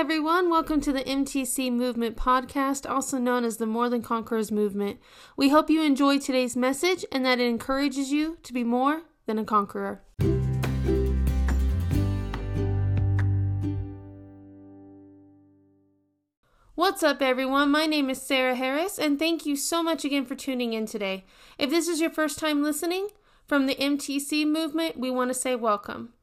everyone. Welcome to the MTC Movement Podcast, also known as the More Than Conquerors Movement. We hope you enjoy today's message and that it encourages you to be more than a conqueror. What's up, everyone? My name is Sarah Harris, and thank you so much again for tuning in today. If this is your first time listening from the MTC movement, we want to say welcome.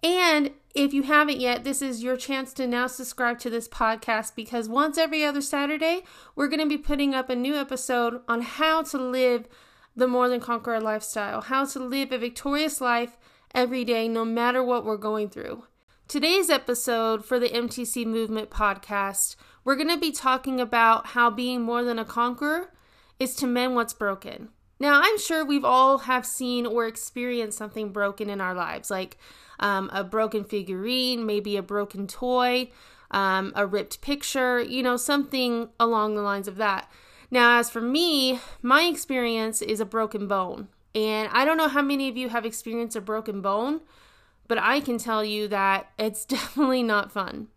And if you haven't yet, this is your chance to now subscribe to this podcast because once every other Saturday, we're going to be putting up a new episode on how to live the more than conqueror lifestyle, how to live a victorious life every day, no matter what we're going through. Today's episode for the MTC Movement podcast, we're going to be talking about how being more than a conqueror is to mend what's broken. Now, I'm sure we've all have seen or experienced something broken in our lives, like um, a broken figurine, maybe a broken toy, um, a ripped picture, you know, something along the lines of that. Now, as for me, my experience is a broken bone. And I don't know how many of you have experienced a broken bone, but I can tell you that it's definitely not fun.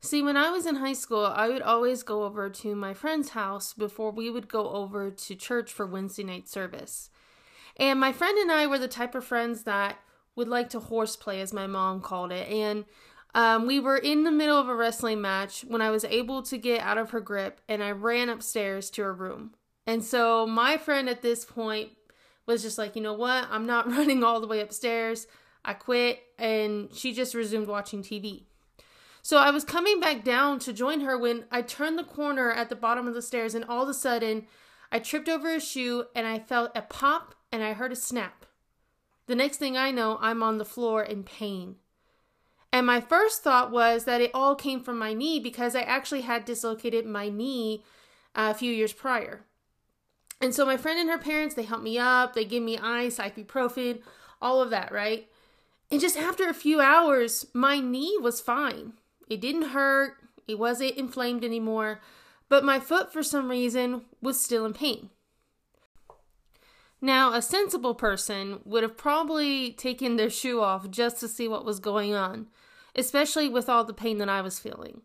See, when I was in high school, I would always go over to my friend's house before we would go over to church for Wednesday night service. And my friend and I were the type of friends that would like to horseplay, as my mom called it. And um, we were in the middle of a wrestling match when I was able to get out of her grip and I ran upstairs to her room. And so my friend at this point was just like, you know what? I'm not running all the way upstairs. I quit. And she just resumed watching TV. So I was coming back down to join her when I turned the corner at the bottom of the stairs, and all of a sudden, I tripped over a shoe and I felt a pop and I heard a snap. The next thing I know, I'm on the floor in pain. And my first thought was that it all came from my knee because I actually had dislocated my knee uh, a few years prior. And so my friend and her parents, they helped me up, they gave me ice, ibuprofen, all of that, right? And just after a few hours, my knee was fine. It didn't hurt, it wasn't inflamed anymore, but my foot, for some reason, was still in pain. Now, a sensible person would have probably taken their shoe off just to see what was going on, especially with all the pain that I was feeling.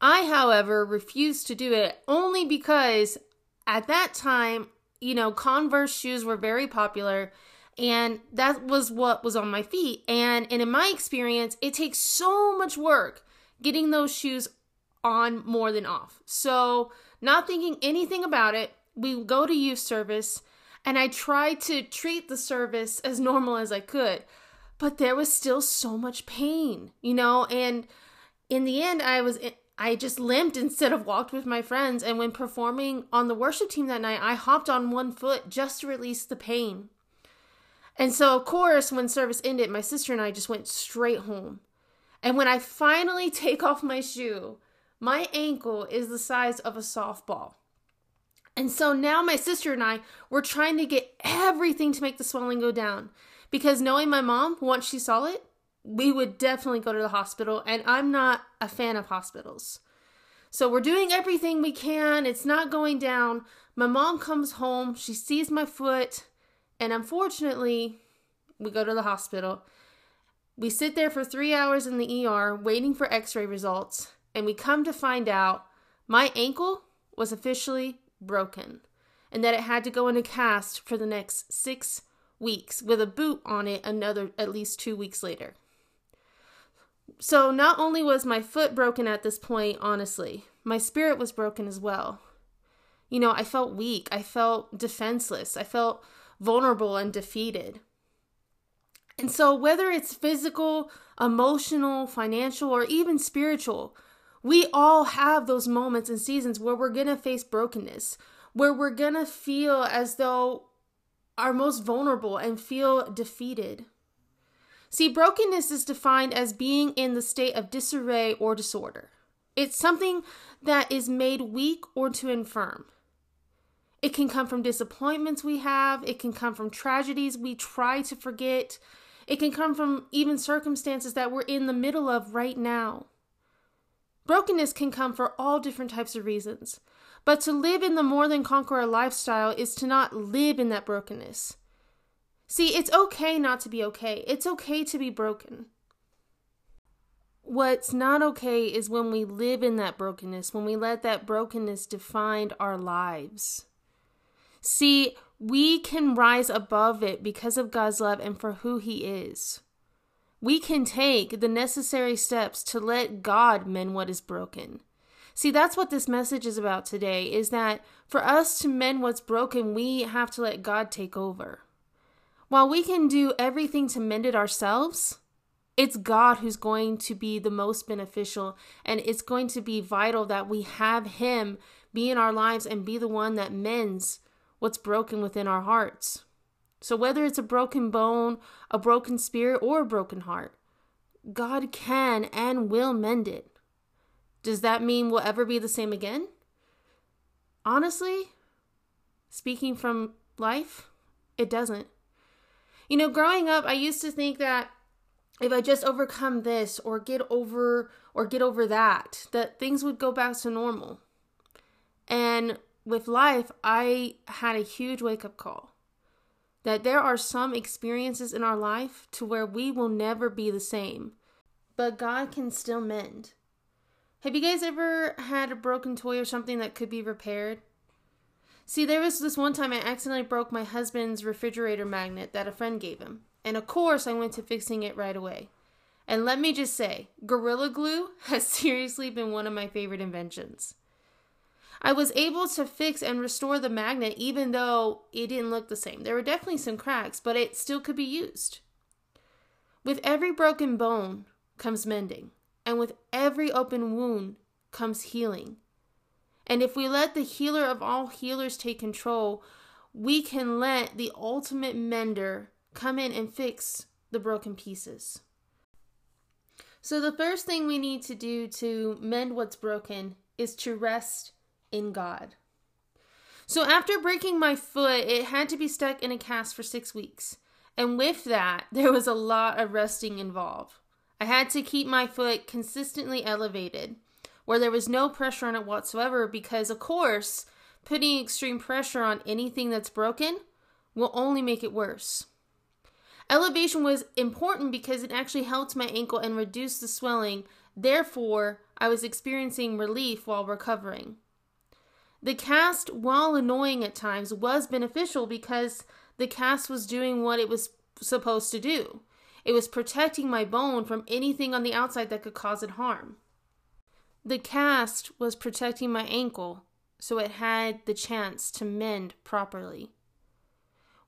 I, however, refused to do it only because at that time, you know, Converse shoes were very popular and that was what was on my feet. And, and in my experience, it takes so much work getting those shoes on more than off. So, not thinking anything about it, we go to youth service and I tried to treat the service as normal as I could. But there was still so much pain, you know, and in the end I was I just limped instead of walked with my friends and when performing on the worship team that night, I hopped on one foot just to release the pain. And so of course, when service ended, my sister and I just went straight home. And when I finally take off my shoe, my ankle is the size of a softball. And so now my sister and I were trying to get everything to make the swelling go down. Because knowing my mom, once she saw it, we would definitely go to the hospital. And I'm not a fan of hospitals. So we're doing everything we can. It's not going down. My mom comes home. She sees my foot. And unfortunately, we go to the hospital. We sit there for three hours in the ER waiting for x ray results, and we come to find out my ankle was officially broken and that it had to go in a cast for the next six weeks with a boot on it another at least two weeks later. So, not only was my foot broken at this point, honestly, my spirit was broken as well. You know, I felt weak. I felt defenseless. I felt vulnerable and defeated. And so, whether it's physical, emotional, financial, or even spiritual, we all have those moments and seasons where we're going to face brokenness, where we're going to feel as though our most vulnerable and feel defeated. See, brokenness is defined as being in the state of disarray or disorder. It's something that is made weak or too infirm. It can come from disappointments we have, it can come from tragedies we try to forget, it can come from even circumstances that we're in the middle of right now. Brokenness can come for all different types of reasons. But to live in the more than conqueror lifestyle is to not live in that brokenness. See, it's okay not to be okay. It's okay to be broken. what's not okay is when we live in that brokenness, when we let that brokenness define our lives. See, we can rise above it because of God's love and for who He is. We can take the necessary steps to let God mend what is broken. See, that's what this message is about today is that for us to mend what's broken, we have to let God take over. While we can do everything to mend it ourselves, it's God who's going to be the most beneficial, and it's going to be vital that we have Him be in our lives and be the one that mends what's broken within our hearts. So, whether it's a broken bone, a broken spirit, or a broken heart, God can and will mend it. Does that mean we'll ever be the same again? Honestly, speaking from life, it doesn't. You know, growing up, I used to think that if I just overcome this or get over or get over that, that things would go back to normal. And with life, I had a huge wake up call that there are some experiences in our life to where we will never be the same, but God can still mend. Have you guys ever had a broken toy or something that could be repaired? See, there was this one time I accidentally broke my husband's refrigerator magnet that a friend gave him. And of course, I went to fixing it right away. And let me just say, Gorilla Glue has seriously been one of my favorite inventions. I was able to fix and restore the magnet even though it didn't look the same. There were definitely some cracks, but it still could be used. With every broken bone comes mending, and with every open wound comes healing. And if we let the healer of all healers take control, we can let the ultimate mender come in and fix the broken pieces. So, the first thing we need to do to mend what's broken is to rest in God. So, after breaking my foot, it had to be stuck in a cast for six weeks. And with that, there was a lot of resting involved. I had to keep my foot consistently elevated, where there was no pressure on it whatsoever, because, of course, putting extreme pressure on anything that's broken will only make it worse. Elevation was important because it actually helped my ankle and reduced the swelling. Therefore, I was experiencing relief while recovering. The cast, while annoying at times, was beneficial because the cast was doing what it was supposed to do. It was protecting my bone from anything on the outside that could cause it harm. The cast was protecting my ankle, so it had the chance to mend properly.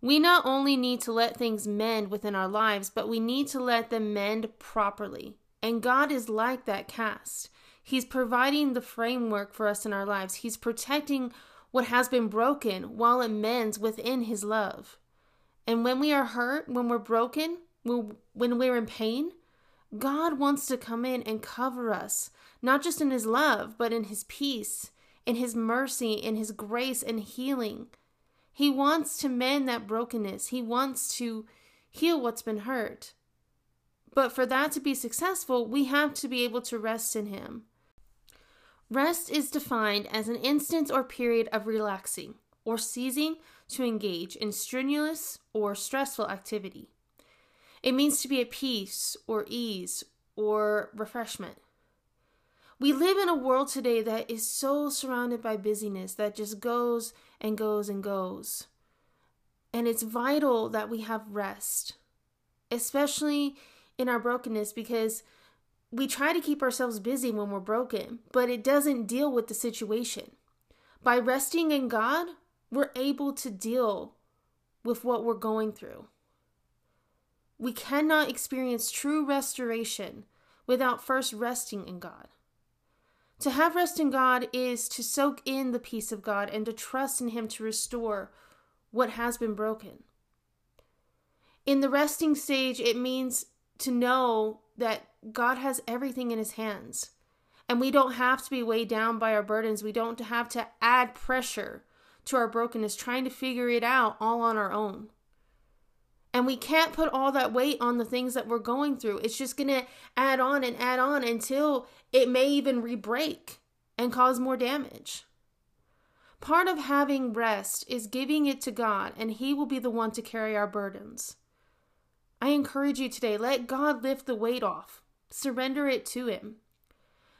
We not only need to let things mend within our lives, but we need to let them mend properly. And God is like that cast. He's providing the framework for us in our lives. He's protecting what has been broken while it mends within His love. And when we are hurt, when we're broken, when we're in pain, God wants to come in and cover us, not just in His love, but in His peace, in His mercy, in His grace and healing. He wants to mend that brokenness. He wants to heal what's been hurt. But for that to be successful, we have to be able to rest in Him. Rest is defined as an instance or period of relaxing or ceasing to engage in strenuous or stressful activity. It means to be at peace or ease or refreshment. We live in a world today that is so surrounded by busyness that just goes and goes and goes. And it's vital that we have rest, especially in our brokenness, because we try to keep ourselves busy when we're broken, but it doesn't deal with the situation. By resting in God, we're able to deal with what we're going through. We cannot experience true restoration without first resting in God. To have rest in God is to soak in the peace of God and to trust in Him to restore what has been broken. In the resting stage, it means to know that God has everything in His hands. And we don't have to be weighed down by our burdens. We don't have to add pressure to our brokenness, trying to figure it out all on our own. And we can't put all that weight on the things that we're going through. It's just going to add on and add on until it may even re break and cause more damage. Part of having rest is giving it to God, and He will be the one to carry our burdens. I encourage you today let God lift the weight off. Surrender it to Him.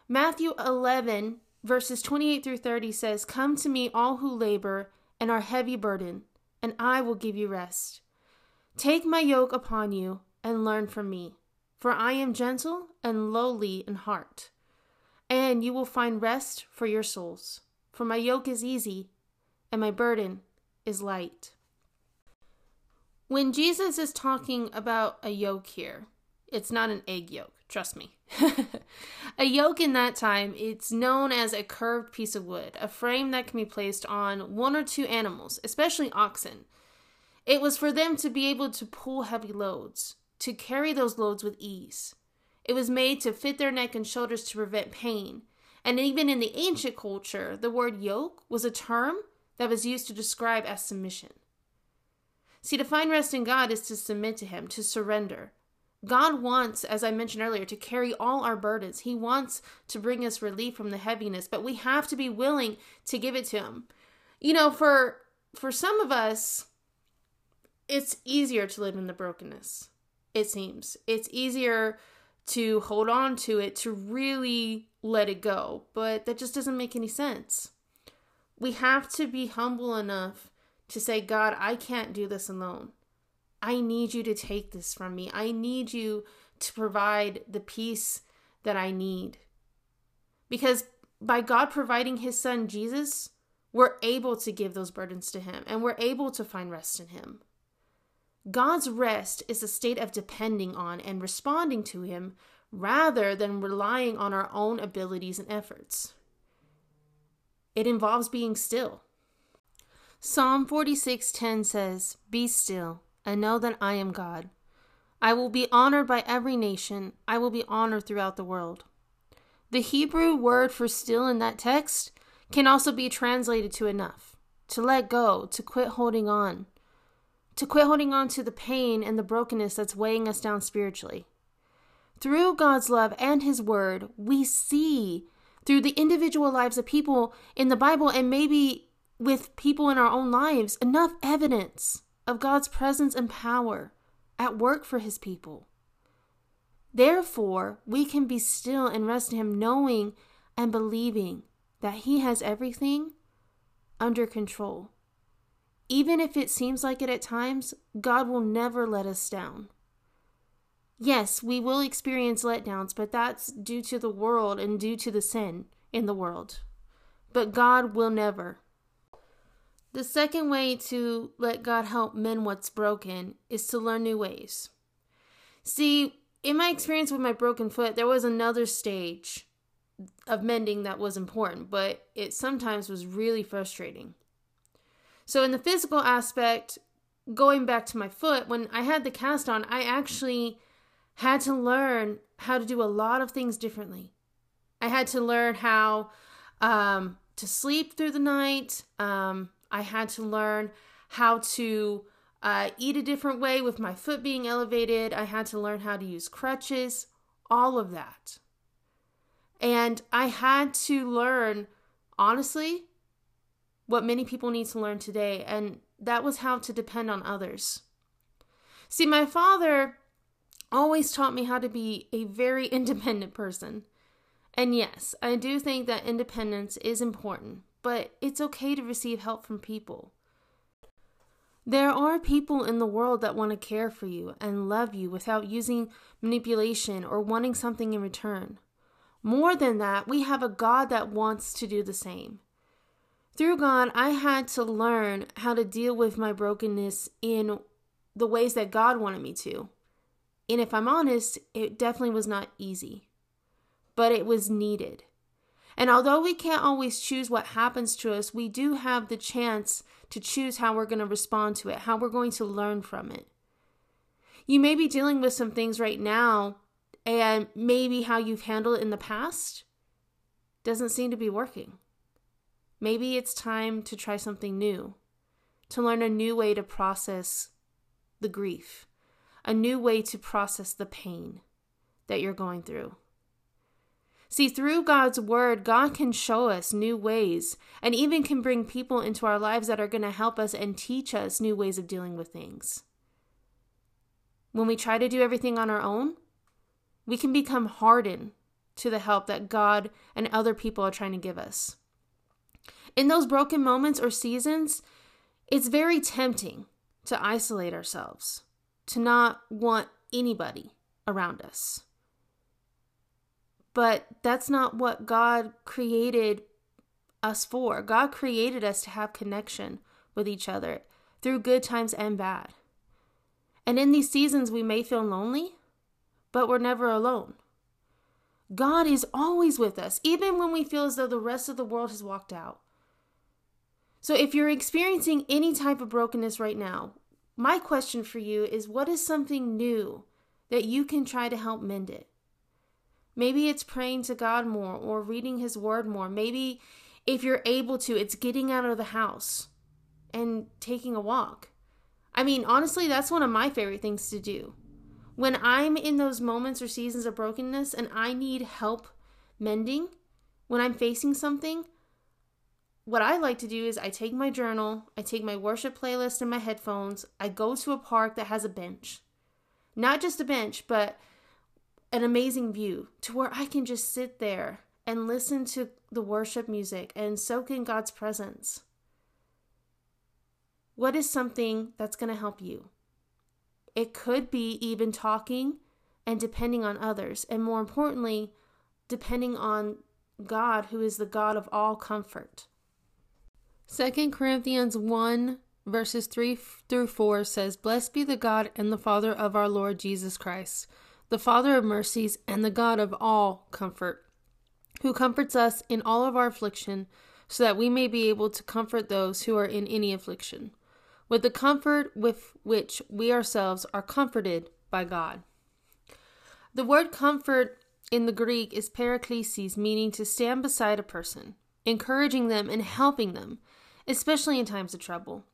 Matthew 11, verses 28 through 30 says, Come to me, all who labor and are heavy burdened, and I will give you rest. Take my yoke upon you and learn from me, for I am gentle and lowly in heart, and you will find rest for your souls. For my yoke is easy and my burden is light. When Jesus is talking about a yoke here, it's not an egg yolk, trust me. a yoke in that time, it's known as a curved piece of wood, a frame that can be placed on one or two animals, especially oxen. It was for them to be able to pull heavy loads, to carry those loads with ease. It was made to fit their neck and shoulders to prevent pain. And even in the ancient culture, the word yoke was a term that was used to describe as submission. See, to find rest in God is to submit to Him, to surrender. God wants, as I mentioned earlier, to carry all our burdens. He wants to bring us relief from the heaviness, but we have to be willing to give it to Him. You know, for for some of us, it's easier to live in the brokenness. It seems it's easier to hold on to it, to really let it go, but that just doesn't make any sense. We have to be humble enough to say, God, I can't do this alone. I need you to take this from me. I need you to provide the peace that I need. Because by God providing his son Jesus, we're able to give those burdens to him and we're able to find rest in him. God's rest is a state of depending on and responding to him rather than relying on our own abilities and efforts. It involves being still. Psalm 46:10 says, "Be still and know that I am God. I will be honored by every nation. I will be honored throughout the world." The Hebrew word for still in that text can also be translated to enough, to let go, to quit holding on, to quit holding on to the pain and the brokenness that's weighing us down spiritually. Through God's love and His Word, we see through the individual lives of people in the Bible and maybe with people in our own lives enough evidence of God's presence and power at work for his people. Therefore, we can be still and rest in him, knowing and believing that he has everything under control. Even if it seems like it at times, God will never let us down. Yes, we will experience letdowns, but that's due to the world and due to the sin in the world. But God will never. The second way to let God help mend what's broken is to learn new ways. See, in my experience with my broken foot, there was another stage of mending that was important, but it sometimes was really frustrating. So, in the physical aspect, going back to my foot, when I had the cast on, I actually had to learn how to do a lot of things differently. I had to learn how um, to sleep through the night. Um, I had to learn how to uh, eat a different way with my foot being elevated. I had to learn how to use crutches, all of that. And I had to learn, honestly, what many people need to learn today, and that was how to depend on others. See, my father always taught me how to be a very independent person. And yes, I do think that independence is important, but it's okay to receive help from people. There are people in the world that want to care for you and love you without using manipulation or wanting something in return. More than that, we have a God that wants to do the same. Through God, I had to learn how to deal with my brokenness in the ways that God wanted me to. And if I'm honest, it definitely was not easy, but it was needed. And although we can't always choose what happens to us, we do have the chance to choose how we're going to respond to it, how we're going to learn from it. You may be dealing with some things right now, and maybe how you've handled it in the past doesn't seem to be working. Maybe it's time to try something new, to learn a new way to process the grief a new way to process the pain that you're going through. See, through God's word, God can show us new ways and even can bring people into our lives that are going to help us and teach us new ways of dealing with things. When we try to do everything on our own, we can become hardened to the help that God and other people are trying to give us. In those broken moments or seasons, it's very tempting to isolate ourselves, to not want anybody around us. But that's not what God created us for. God created us to have connection with each other through good times and bad. And in these seasons, we may feel lonely, but we're never alone. God is always with us, even when we feel as though the rest of the world has walked out. So, if you're experiencing any type of brokenness right now, my question for you is what is something new that you can try to help mend it? Maybe it's praying to God more or reading His Word more. Maybe if you're able to, it's getting out of the house and taking a walk. I mean, honestly, that's one of my favorite things to do. When I'm in those moments or seasons of brokenness and I need help mending, when I'm facing something, what I like to do is I take my journal, I take my worship playlist and my headphones, I go to a park that has a bench. Not just a bench, but an amazing view to where I can just sit there and listen to the worship music and soak in God's presence. What is something that's going to help you? It could be even talking and depending on others, and more importantly, depending on God, who is the God of all comfort. 2 Corinthians 1, verses 3 through 4 says, Blessed be the God and the Father of our Lord Jesus Christ, the Father of mercies and the God of all comfort, who comforts us in all of our affliction, so that we may be able to comfort those who are in any affliction with the comfort with which we ourselves are comforted by God. The word comfort in the Greek is paraklesis, meaning to stand beside a person, encouraging them and helping them, especially in times of trouble.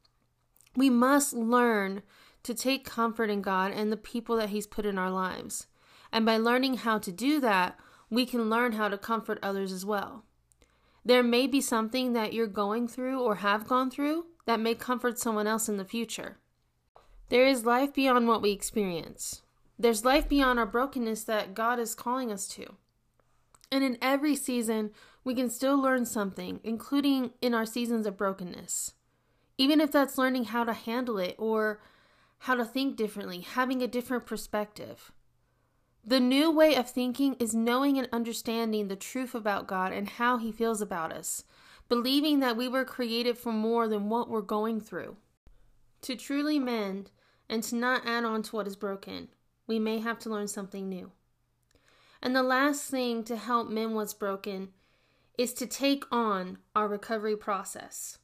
We must learn to take comfort in God and the people that He's put in our lives. And by learning how to do that, we can learn how to comfort others as well. There may be something that you're going through or have gone through that may comfort someone else in the future. There is life beyond what we experience. There's life beyond our brokenness that God is calling us to. And in every season, we can still learn something, including in our seasons of brokenness. Even if that's learning how to handle it or how to think differently, having a different perspective. The new way of thinking is knowing and understanding the truth about God and how He feels about us, believing that we were created for more than what we're going through. To truly mend and to not add on to what is broken, we may have to learn something new. And the last thing to help mend what's broken is to take on our recovery process.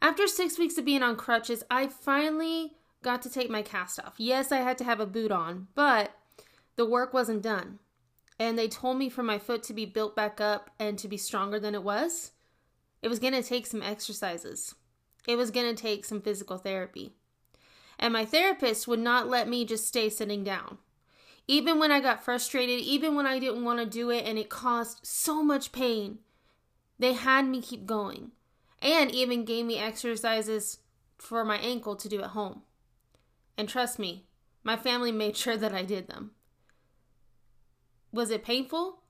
After six weeks of being on crutches, I finally got to take my cast off. Yes, I had to have a boot on, but the work wasn't done. And they told me for my foot to be built back up and to be stronger than it was. It was going to take some exercises. It was going to take some physical therapy. And my therapist would not let me just stay sitting down. Even when I got frustrated, even when I didn't want to do it and it caused so much pain, they had me keep going and even gave me exercises for my ankle to do at home. And trust me, my family made sure that I did them. Was it painful?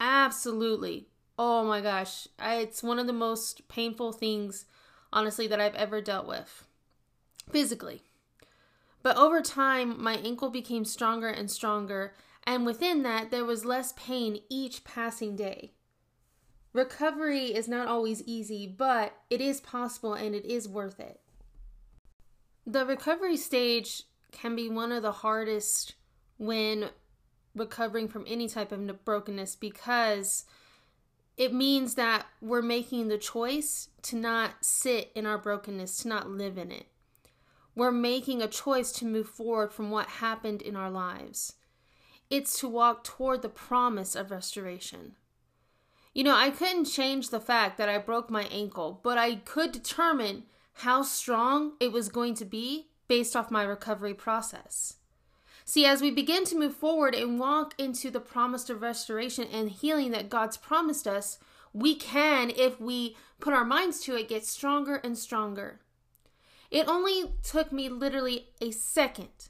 Absolutely. Oh my gosh, I, it's one of the most painful things, honestly, that I've ever dealt with physically. But over time, my ankle became stronger and stronger, and within that, there was less pain each passing day. Recovery is not always easy, but it is possible and it is worth it. The recovery stage can be one of the hardest when recovering from any type of brokenness because it means that we're making the choice to not sit in our brokenness, to not live in it. We're making a choice to move forward from what happened in our lives. It's to walk toward the promise of restoration. You know, I couldn't change the fact that I broke my ankle, but I could determine how strong it was going to be based off my recovery process. See, as we begin to move forward and walk into the promise of restoration and healing that God's promised us, we can, if we put our minds to it, get stronger and stronger. It only took me literally a second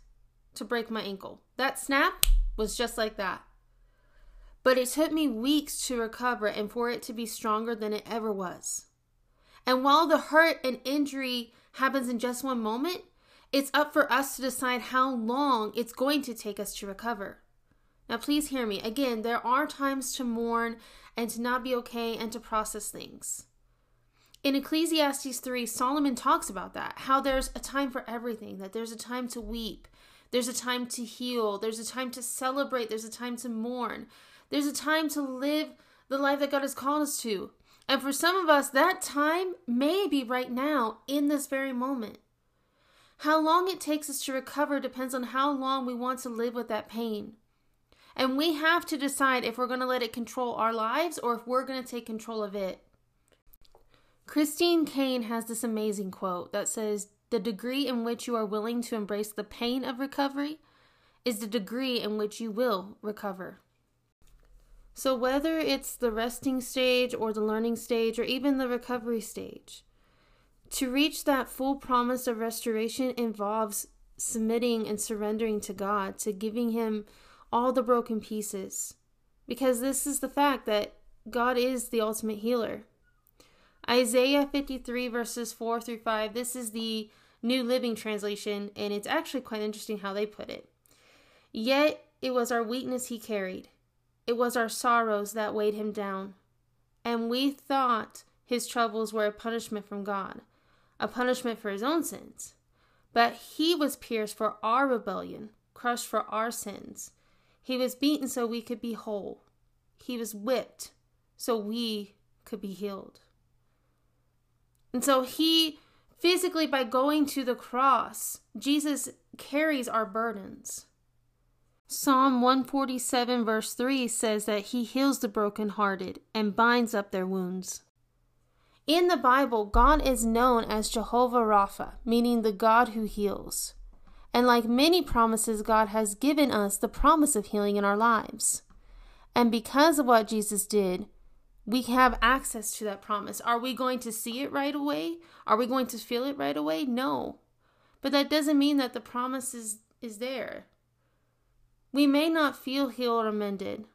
to break my ankle. That snap, was just like that. But it took me weeks to recover and for it to be stronger than it ever was. And while the hurt and injury happens in just one moment, it's up for us to decide how long it's going to take us to recover. Now, please hear me. Again, there are times to mourn and to not be okay and to process things. In Ecclesiastes 3, Solomon talks about that how there's a time for everything, that there's a time to weep, there's a time to heal, there's a time to celebrate, there's a time to mourn, there's a time to live the life that God has called us to. And for some of us, that time may be right now in this very moment. How long it takes us to recover depends on how long we want to live with that pain. And we have to decide if we're going to let it control our lives or if we're going to take control of it. Christine Kane has this amazing quote that says, The degree in which you are willing to embrace the pain of recovery is the degree in which you will recover. So, whether it's the resting stage or the learning stage or even the recovery stage, to reach that full promise of restoration involves submitting and surrendering to God, to giving Him all the broken pieces. Because this is the fact that God is the ultimate healer. Isaiah 53, verses 4 through 5, this is the New Living Translation, and it's actually quite interesting how they put it. Yet it was our weakness he carried it was our sorrows that weighed him down. And we thought his troubles were a punishment from God, a punishment for his own sins. But he was pierced for our rebellion, crushed for our sins. He was beaten so we could be whole. He was whipped so we could be healed. And so he physically, by going to the cross, Jesus carries our burdens. Psalm 147, verse 3 says that he heals the brokenhearted and binds up their wounds. In the Bible, God is known as Jehovah Rapha, meaning the God who heals. And like many promises, God has given us the promise of healing in our lives. And because of what Jesus did, we have access to that promise. Are we going to see it right away? Are we going to feel it right away? No. But that doesn't mean that the promise is, is there. We may not feel healed or mended.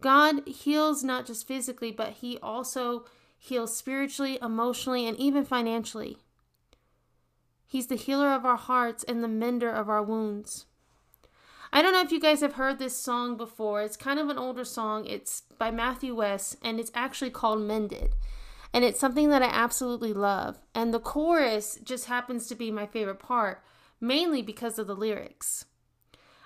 God heals not just physically, but He also heals spiritually, emotionally, and even financially. He's the healer of our hearts and the mender of our wounds. I don't know if you guys have heard this song before. It's kind of an older song. It's by Matthew West, and it's actually called Mended. And it's something that I absolutely love. And the chorus just happens to be my favorite part, mainly because of the lyrics.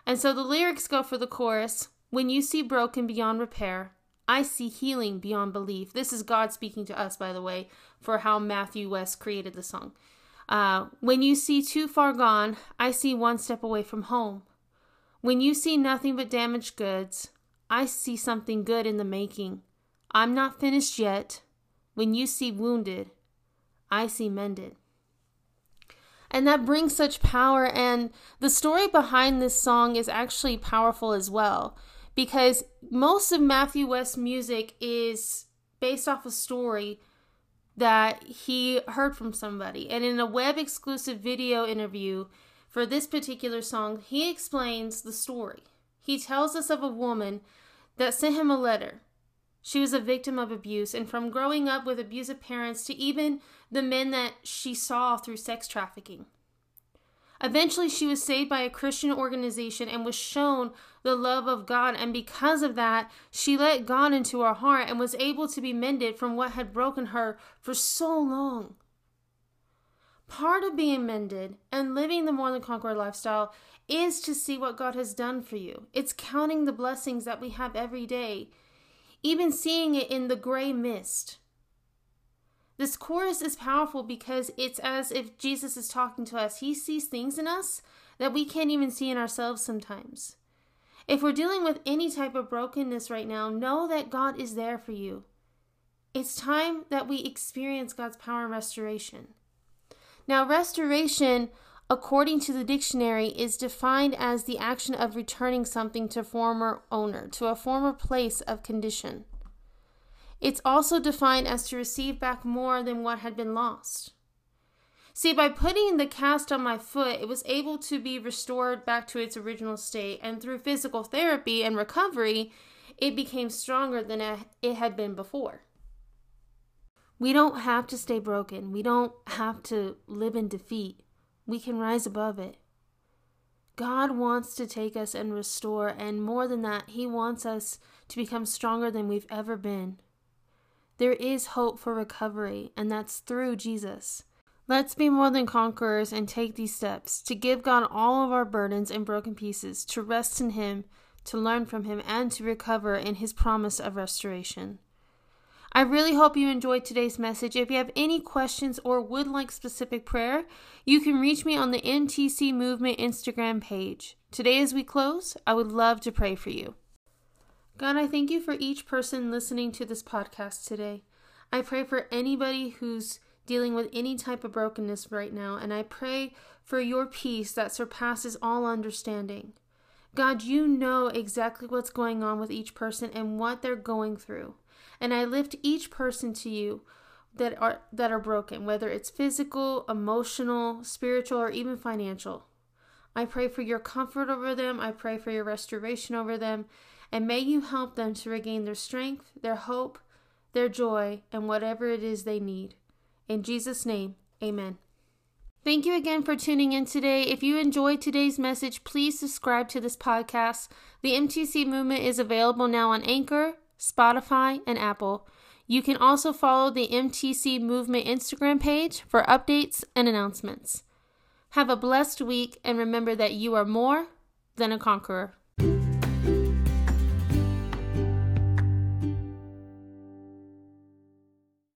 And so the lyrics go for the chorus When you see broken beyond repair, I see healing beyond belief. This is God speaking to us, by the way, for how Matthew West created the song. Uh, when you see too far gone, I see one step away from home. When you see nothing but damaged goods, I see something good in the making. I'm not finished yet. When you see wounded, I see mended. And that brings such power. And the story behind this song is actually powerful as well, because most of Matthew West's music is based off a story that he heard from somebody. And in a web exclusive video interview for this particular song, he explains the story. He tells us of a woman that sent him a letter she was a victim of abuse, and from growing up with abusive parents to even the men that she saw through sex trafficking. Eventually, she was saved by a Christian organization and was shown the love of God, and because of that, she let God into her heart and was able to be mended from what had broken her for so long. Part of being mended and living the more than conqueror lifestyle is to see what God has done for you. It's counting the blessings that we have every day even seeing it in the gray mist. This chorus is powerful because it's as if Jesus is talking to us. He sees things in us that we can't even see in ourselves sometimes. If we're dealing with any type of brokenness right now, know that God is there for you. It's time that we experience God's power and restoration. Now, restoration according to the dictionary, is defined as the action of returning something to former owner, to a former place of condition. It's also defined as to receive back more than what had been lost. See, by putting the cast on my foot, it was able to be restored back to its original state, and through physical therapy and recovery, it became stronger than it had been before. We don't have to stay broken. We don't have to live in defeat. We can rise above it. God wants to take us and restore, and more than that, He wants us to become stronger than we've ever been. There is hope for recovery, and that's through Jesus. Let's be more than conquerors and take these steps to give God all of our burdens and broken pieces, to rest in Him, to learn from Him, and to recover in His promise of restoration. I really hope you enjoyed today's message. If you have any questions or would like specific prayer, you can reach me on the MTC Movement Instagram page. Today, as we close, I would love to pray for you. God, I thank you for each person listening to this podcast today. I pray for anybody who's dealing with any type of brokenness right now, and I pray for your peace that surpasses all understanding. God, you know exactly what's going on with each person and what they're going through. And I lift each person to you that are that are broken, whether it's physical, emotional, spiritual, or even financial. I pray for your comfort over them. I pray for your restoration over them. And may you help them to regain their strength, their hope, their joy, and whatever it is they need. In Jesus' name, amen. Thank you again for tuning in today. If you enjoyed today's message, please subscribe to this podcast. The MTC movement is available now on Anchor, Spotify, and Apple. You can also follow the MTC Movement Instagram page for updates and announcements. Have a blessed week and remember that you are more than a conqueror.